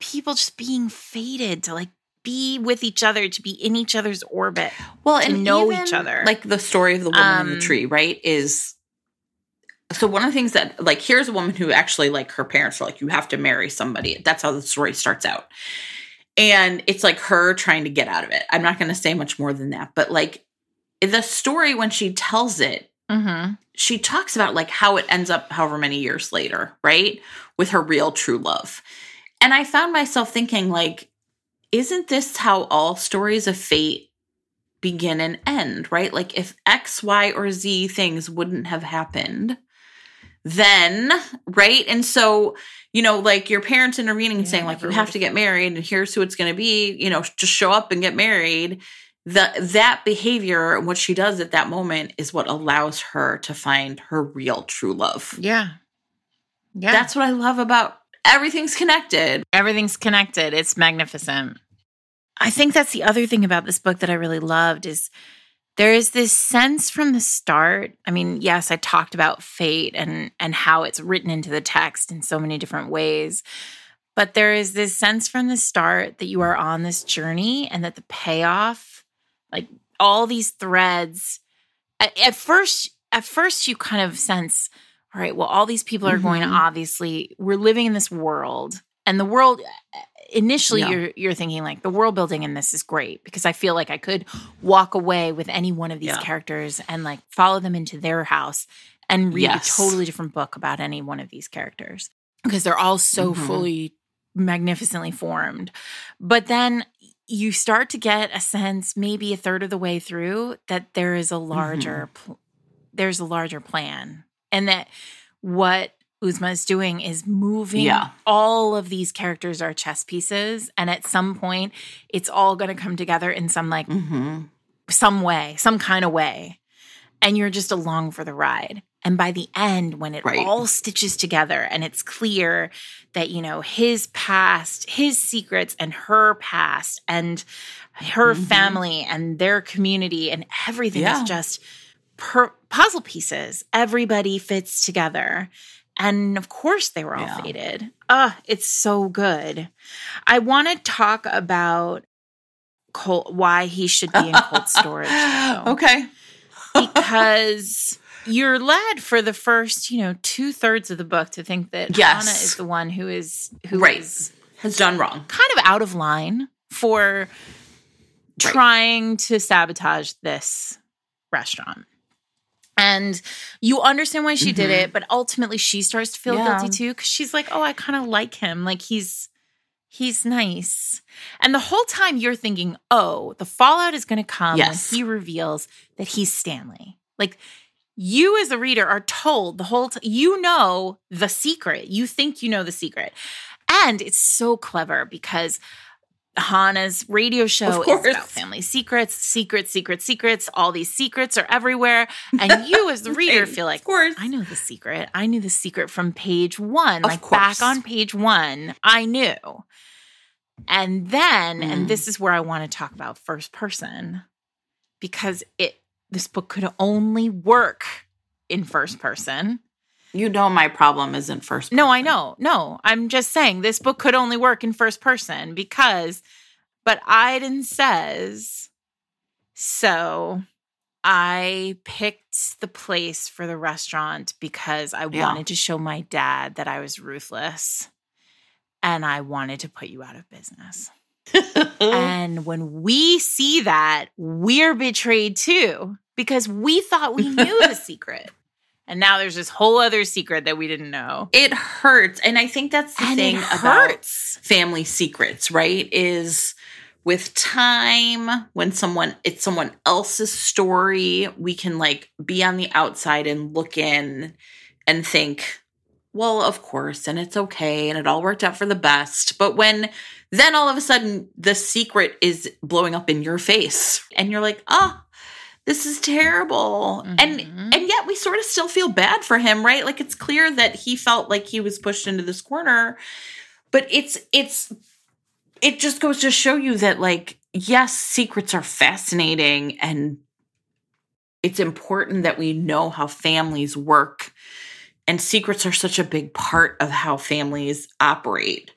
people just being fated to like be with each other, to be in each other's orbit, well, and know each other. Like the story of the woman um, in the um, tree, right? Is so one of the things that like here's a woman who actually like her parents are like you have to marry somebody. That's how the story starts out. And it's like her trying to get out of it. I'm not going to say much more than that, but like the story when she tells it mm-hmm. she talks about like how it ends up however many years later right? With her real true love. And i found myself thinking like isn't this how all stories of fate begin and end right? Like if x y or z things wouldn't have happened then right? And so you know like your parents intervening and yeah, saying like you have to get married and here's who it's going to be you know just show up and get married the that behavior and what she does at that moment is what allows her to find her real true love. Yeah. Yeah. That's what I love about everything's connected. Everything's connected. It's magnificent. I think that's the other thing about this book that I really loved is there is this sense from the start. I mean, yes, I talked about fate and and how it's written into the text in so many different ways. But there is this sense from the start that you are on this journey and that the payoff like all these threads. At, at first, at first, you kind of sense, all right, well, all these people are going to Mhm. obviously, we're living in this world, and the world. Initially, Yeah. you're you're thinking like the world building in this is great because I feel like I could walk away with any one of these Yeah. characters and like follow them into their house and read Yes. a totally different book about any one of these characters because they're all so Mhm. fully magnificently formed. But then you start to get a sense maybe a third of the way through that there is a larger Mm-hmm. pl- there's a larger plan and that what Uzma is doing is moving Yeah. all of these characters are chess pieces and at some point it's all going to come together in some like mm-hmm. some way, some kind of way. And you're just along for the ride. And by the end, when it Right. all stitches together and it's clear that, you know, his past, his secrets, and her past, and her Mhm. family and their community, and everything Yeah. is just per- puzzle pieces. Everybody fits together. And of course, they were all Yeah. fated. Ah, it's so good. I want to talk about cold, why he should be in cold storage. okay. because you're led for the first, you know, two thirds of the book to think that Yes. Hana is the one who is who Right. is Has done wrong. kind of out of line for Right. trying to sabotage this restaurant. And you understand why she did Mhm. it, but ultimately she starts to feel Yeah. guilty too because she's like, "Oh, I kind of like him. Like he's he's nice." And the whole time you're thinking, "Oh, the fallout is going to come Yes. when he reveals that he's Stanley." Like you as the reader are told the whole time you know the secret. You think you know the secret. And it's so clever because Hana's radio show is about family secrets, secrets, secrets, secrets. All these secrets are everywhere. And you, as the reader, feel like, Of course. I know the secret. I knew the secret from page one. Of like course. back on page one, I knew. And then, and Mm. this is where I want to talk about first person because it this book could only work in first person. You know my problem isn't first. No, I know. No, I'm just saying this book could only work in first person because, but Aydin says, so I picked the place for the restaurant because I Yeah. wanted to show my dad that I was ruthless and I wanted to put you out of business. And when we see that, we're betrayed too because we thought we knew the secret. And now there's this whole other secret that we didn't know. it hurts, and I think that's the and thing about family secrets, right? Is with time when someone it's someone else's story, we can like be on the outside and look in and think, well, of course, and it's okay, and it all worked out for the best. But when then all of a sudden the secret is blowing up in your face, and you're like, oh, this is terrible. And Mhm. and yet we sort of still feel bad for him, right? Like it's clear that he felt like he was pushed into this corner. But it's it's it just goes to show you that like yes, secrets are fascinating and it's important that we know how families work and secrets are such a big part of how families operate.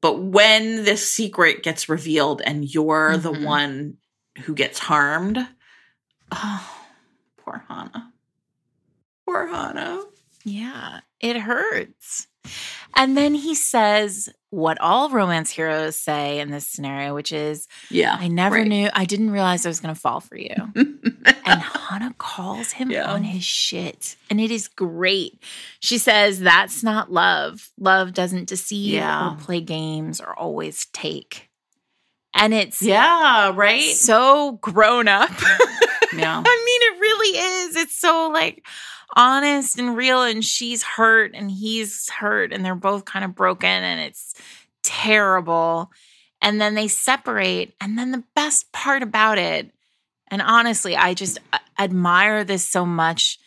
But when this secret gets revealed and you're the Mhm. one who gets harmed, oh, poor Hana. Poor Hana. Yeah, it hurts. And then he says what all romance heroes say in this scenario, which is, Yeah. I never right. knew, I didn't realize I was going to fall for you. and Hana calls him Yeah. on his shit. And it is great. She says, That's not love. Love doesn't deceive Yeah. or play games or always take. And it's yeah, right? so grown up. Yeah. I mean, it really is. It's so like honest and real, and she's hurt and he's hurt, and they're both kind of broken, and it's terrible. And then they separate. And then the best part about it, and honestly, I just uh, admire this so much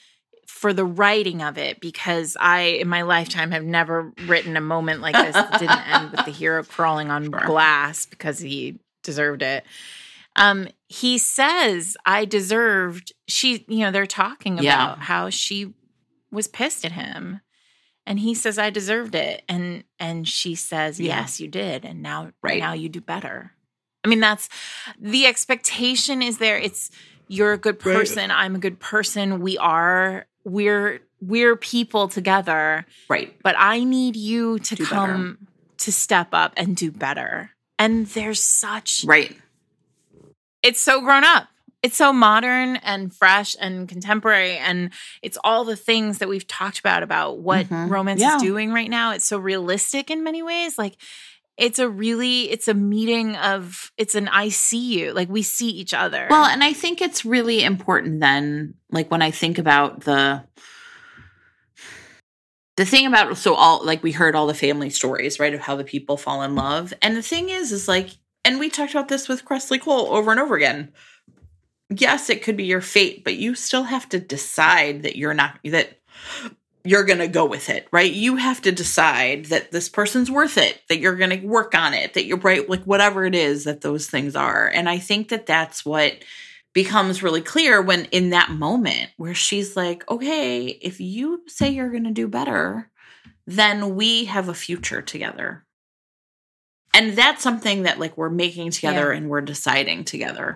for the writing of it because I, in my lifetime, have never written a moment like this that didn't end with the hero crawling on glass because he deserved it. Um, he says, I deserved, she, you know, they're talking about Yeah. how she was pissed at him. And he says, I deserved it. And and she says, Yeah. Yes, you did. And now Right. now you do better. I mean, that's the expectation is there. It's you're a good Right. person. I'm a good person. We are. We're we're people together. Right. But I need you to Do come to step up and do better. And there's such Right. It's so grown up. It's so modern and fresh and contemporary. And it's all the things that we've talked about about what Mhm. romance Yeah. is doing right now. It's so realistic in many ways. Like it's a really, it's a meeting of, it's an I see you. Like we see each other. Well, and I think it's really important then, like when I think about the the thing about so all like we heard all the family stories, right, of how the people fall in love. And the thing is, is like, and we talked about this with Kresley Cole over and over again. Yes, it could be your fate, but you still have to decide that you're not that you're going to go with it, right? You have to decide that this person's worth it, that you're going to work on it, that you're right, like whatever it is that those things are. And I think that that's what becomes really clear when in that moment where she's like, okay, if you say you're going to do better, then we have a future together. And that's something that like we're making together Yeah. and we're deciding together.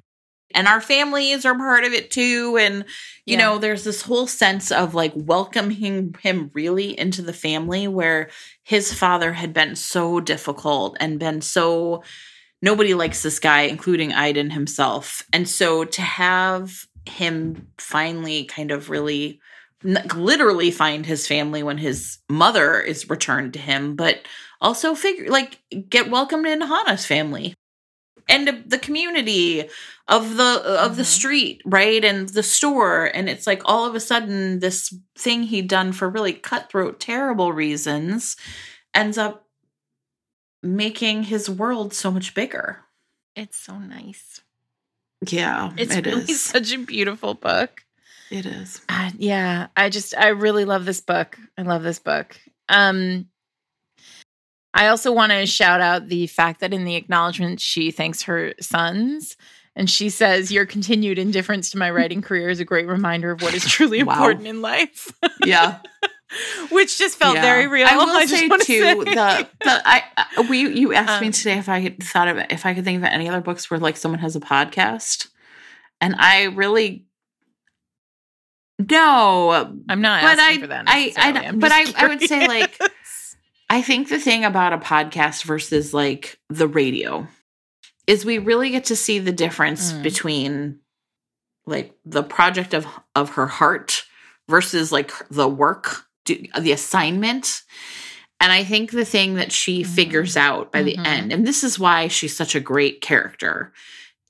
And our families are part of it too. And, you Yeah. know, there's this whole sense of like welcoming him really into the family where his father had been so difficult and been so nobody likes this guy, including Aydin himself. And so to have him finally kind of really literally find his family when his mother is returned to him, but also figure like get welcomed into Hana's family and the community of the of the Mhm. street, right? And the store. And it's like all of a sudden this thing he'd done for really cutthroat, terrible reasons ends up making his world so much bigger. it's so nice. Yeah, It's it really is. such a beautiful book. It is. Uh, yeah, I just I really love this book. I love this book. Um I also want to shout out the fact that in the acknowledgement she thanks her sons and she says your continued indifference to my writing career is a great reminder of what is truly Wow. important in life. Yeah, Which just felt Yeah. very real. I will just say too say. the the I uh, we you asked me Um, today if I had thought of if I could think of any other books where like someone has a podcast, and I really no, I'm not but asking I- for that. I- I but I- I would say, like. I think the thing about a podcast versus like the radio is we really get to see the difference Mm. between like the project of of her heart versus like the work, do- the assignment. And I think the thing that she Mhm. figures out by the Mhm. end, and this is why she's such a great character,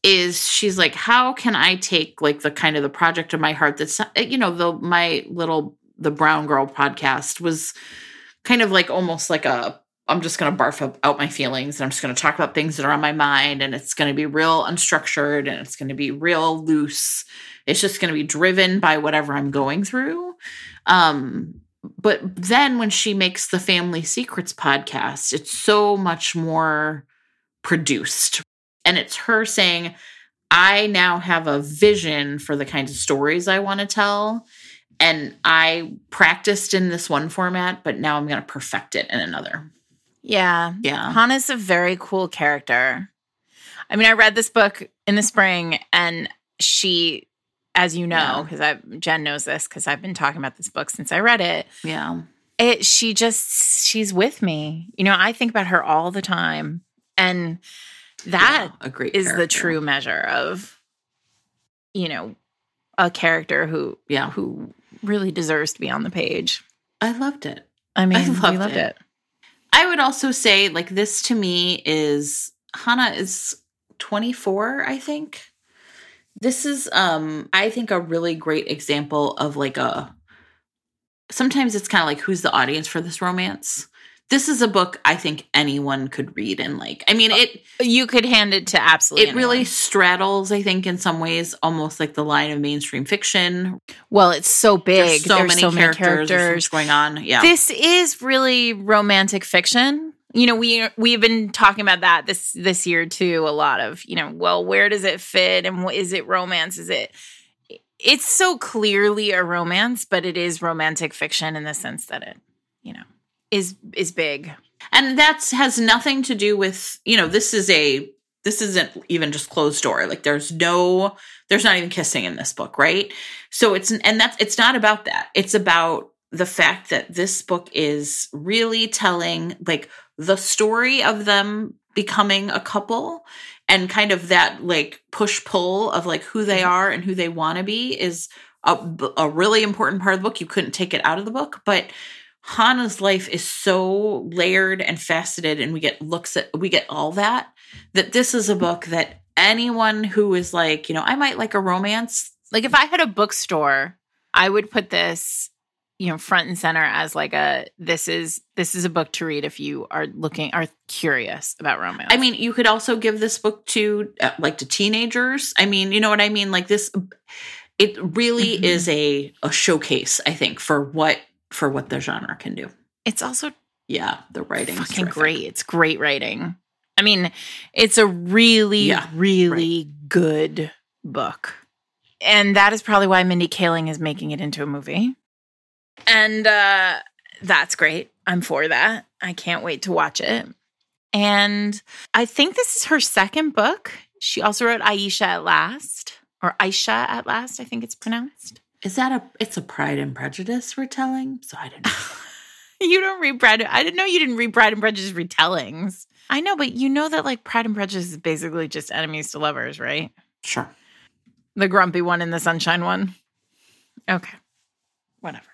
is she's like, how can I take like the kind of the project of my heart that's you know the my little the Brown Girl podcast was kind of like almost like a I'm just going to barf up, out my feelings and I'm just going to talk about things that are on my mind and it's going to be real unstructured and it's going to be real loose. It's just going to be driven by whatever I'm going through. Um but then when she makes the Family Secrets podcast, it's so much more produced. And it's her saying, I now have a vision for the kinds of stories I want to tell. And I practiced in this one format, but now I'm going to perfect it in another. yeah. Yeah. Hana's a very cool character. I mean, I read this book in the spring, and she, as you know, Yeah. because I Jen knows this because I've been talking about this book since I read it. Yeah. It she just she's with me. You know, I think about her all the time, and that Yeah, is the true measure of, you know, a character who Yeah. who really deserves to be on the page. I loved it. I mean, loved we loved it. it. I would also say, like, this to me is Hana is 24, I think. This is, um, I think, a really great example of like a sometimes it's kind of like who's the audience for this romance. This is a book I think anyone could read and like. I mean, it You could hand it to absolutely it really straddles, I think, in some ways, almost like the line of mainstream fiction. well. It's so big. There's so, There's many, so many characters, so characters. going on. Yeah, This is really romantic fiction. You know, we we've been talking about that this this year too. A lot of you know, well, where does it fit, and what is it romance? Is it? It's so clearly a romance, but it is romantic fiction in the sense that it, you know, is is big. and that has nothing to do with you know this is a this isn't even just closed door. Like there's no there's not even kissing in this book, right? So it's and that's it's not about that. It's about the fact that this book is really telling like the story of them becoming a couple and kind of that like push pull of like who they mm-hmm. are and who they want to be is a, a really important part of the book. You couldn't take it out of the book, but Hana's life is so layered and faceted, and we get looks at we get all that. That this is a book that anyone who is like, you know, I might like a romance. Like if I had a bookstore, I would put this, you know, front and center as like a this is this is a book to read if you are looking are curious about romance. I mean, you could also give this book to uh, like to teenagers. I mean, you know what I mean? Like this it really Mhm. is a a showcase, I think, for what for what the genre can do. it's also Yeah, the writing fucking great. It's great writing. I mean, it's a really, Yeah, really good book. And that is probably why Mindy Kaling is making it into a movie. And uh that's great. I'm for that. I can't wait to watch it. And I think this is her second book. She also wrote Ayesha at Last, or Ayesha at Last, I think it's pronounced. Is that a it's a Pride and Prejudice retelling? So I don't know. You don't read Pride. I didn't know you didn't read Pride and Prejudice retellings. I know, but you know that like Pride and Prejudice is basically just enemies to lovers, right? sure. The grumpy one and the sunshine one. Okay, whatever.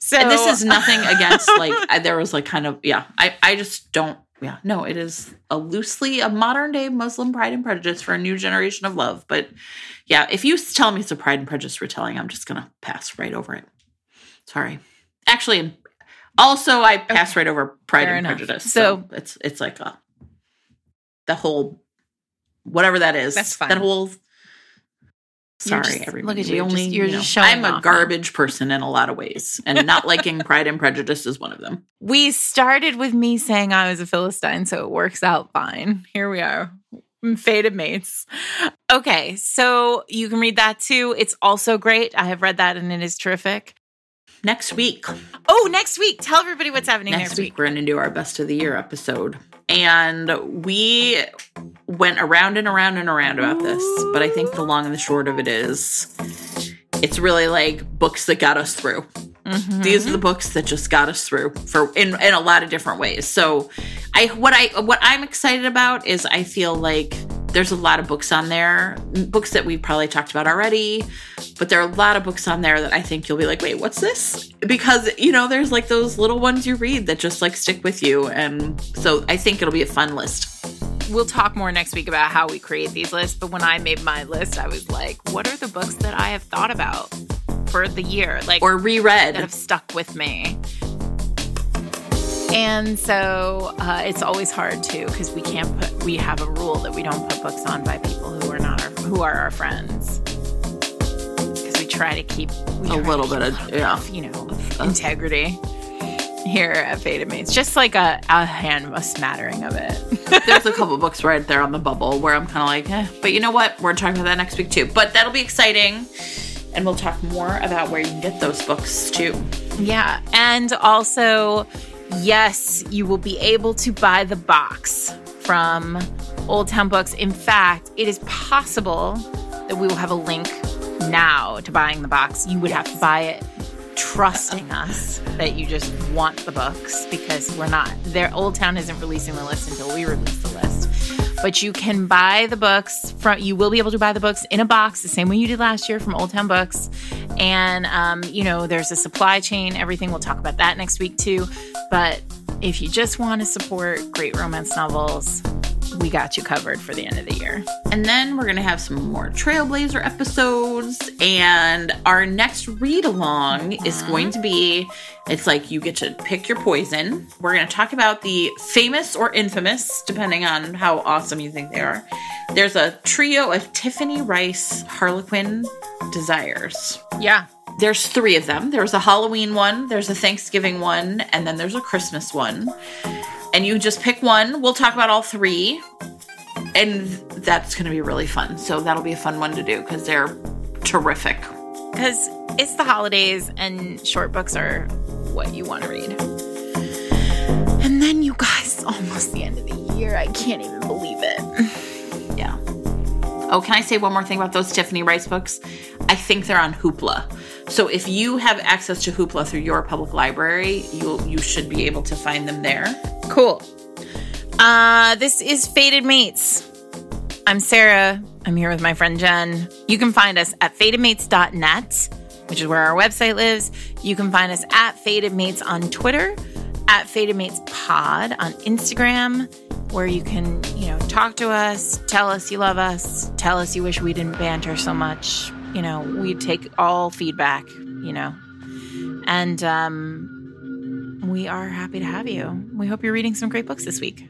So and this is nothing against like I, there was like kind of yeah I I just don't yeah no it is a loosely a modern day Muslim Pride and Prejudice for a new generation of love but yeah if you tell me it's a Pride and Prejudice retelling I'm just gonna pass right over it sorry actually also I pass right over Pride Fair and enough. Prejudice So- so, it's it's like a the whole whatever that is That's fine. that whole Sorry, just- everybody. look at you, only, just- you're you know, just showing I'm a off now. garbage person in a lot of ways, and not liking Pride and Prejudice is one of them. we started with me saying I was a Philistine, so it works out fine. Here we are. Fated mates. Okay, so you can read that too. It's also great. I have read that and it is terrific. Next week, Oh, next week. Tell everybody what's happening next, next, week, week. we're going to do our best of the year episode, and we went around and around and around about this. But I think the long and the short of it is, it's really like books that got us through. Mhm. These are the books that just got us through for in in a lot of different ways. So, I what I what I'm excited about is I feel like there's a lot of books on there, books that we've probably talked about already, but there are a lot of books on there that I think you'll be like, wait, what's this? Because you know, there's like those little ones you read that just like stick with you, and so I think it'll be a fun list. We'll talk more next week about how we create these lists. But when I made my list, I was like, what are the books that I have thought about for the year? Like, Or reread. that have stuck with me. And so uh, it's always hard too because we can't put we have a rule that we don't put books on by people who are not our, who are our friends because we try to keep A little keep bit of- yeah. you know integrity here at Fated Mates just like a, a hand a smattering of it. There's a couple books right there on the bubble where I'm kind of like, eh. But you know what? We're talking about that next week too. But that'll be exciting. And we'll talk more about where you can get those books too. Yeah. And also, yes, you will be able to buy the box from Old Town Books. In fact, it is possible that we will have a link now to buying the box. You would have to buy it trusting us that you just want the books because we're not there Old Town isn't releasing the list until we release the list. But you can buy the books from you will be able to buy the books in a box the same way you did last year from Old Town Books. And um, you know, there's a supply chain, everything. We'll talk about that next week too. But if you just want to support great romance novels, we got you covered for the end of the year. And then we're going to have some more Trailblazer episodes. And our next read along is going to be it's like you get to pick your poison. We're going to talk about the famous or infamous, depending on how awesome you think they are. There's a trio of Tiffany Reisz Harlequin desires. Yeah. There's three of them. There's a Halloween one, there's a Thanksgiving one, and then there's a Christmas one. And you just pick one. We'll talk about all three. And that's going to be really fun. So that'll be a fun one to do because they're terrific. Because it's the holidays and short books are what you want to read. And then you guys, almost the end of the year. I can't even believe it. Yeah. Oh, can I say one more thing about those Tiffany Reisz books? I think they're on Hoopla. So if you have access to Hoopla through your public library, you you should be able to find them there. Cool. Uh, this is Fated Mates. I'm Sarah. I'm here with my friend Jen. You can find us at fatedmates.net, which is where our website lives. You can find us at Fated Mates on Twitter, at Fated Mates Pod on Instagram, where you can, you know, talk to us, tell us you love us, tell us you wish we didn't banter so much. You know, we take all feedback, you know. And um, we are happy to have you. We hope you're reading some great books this week.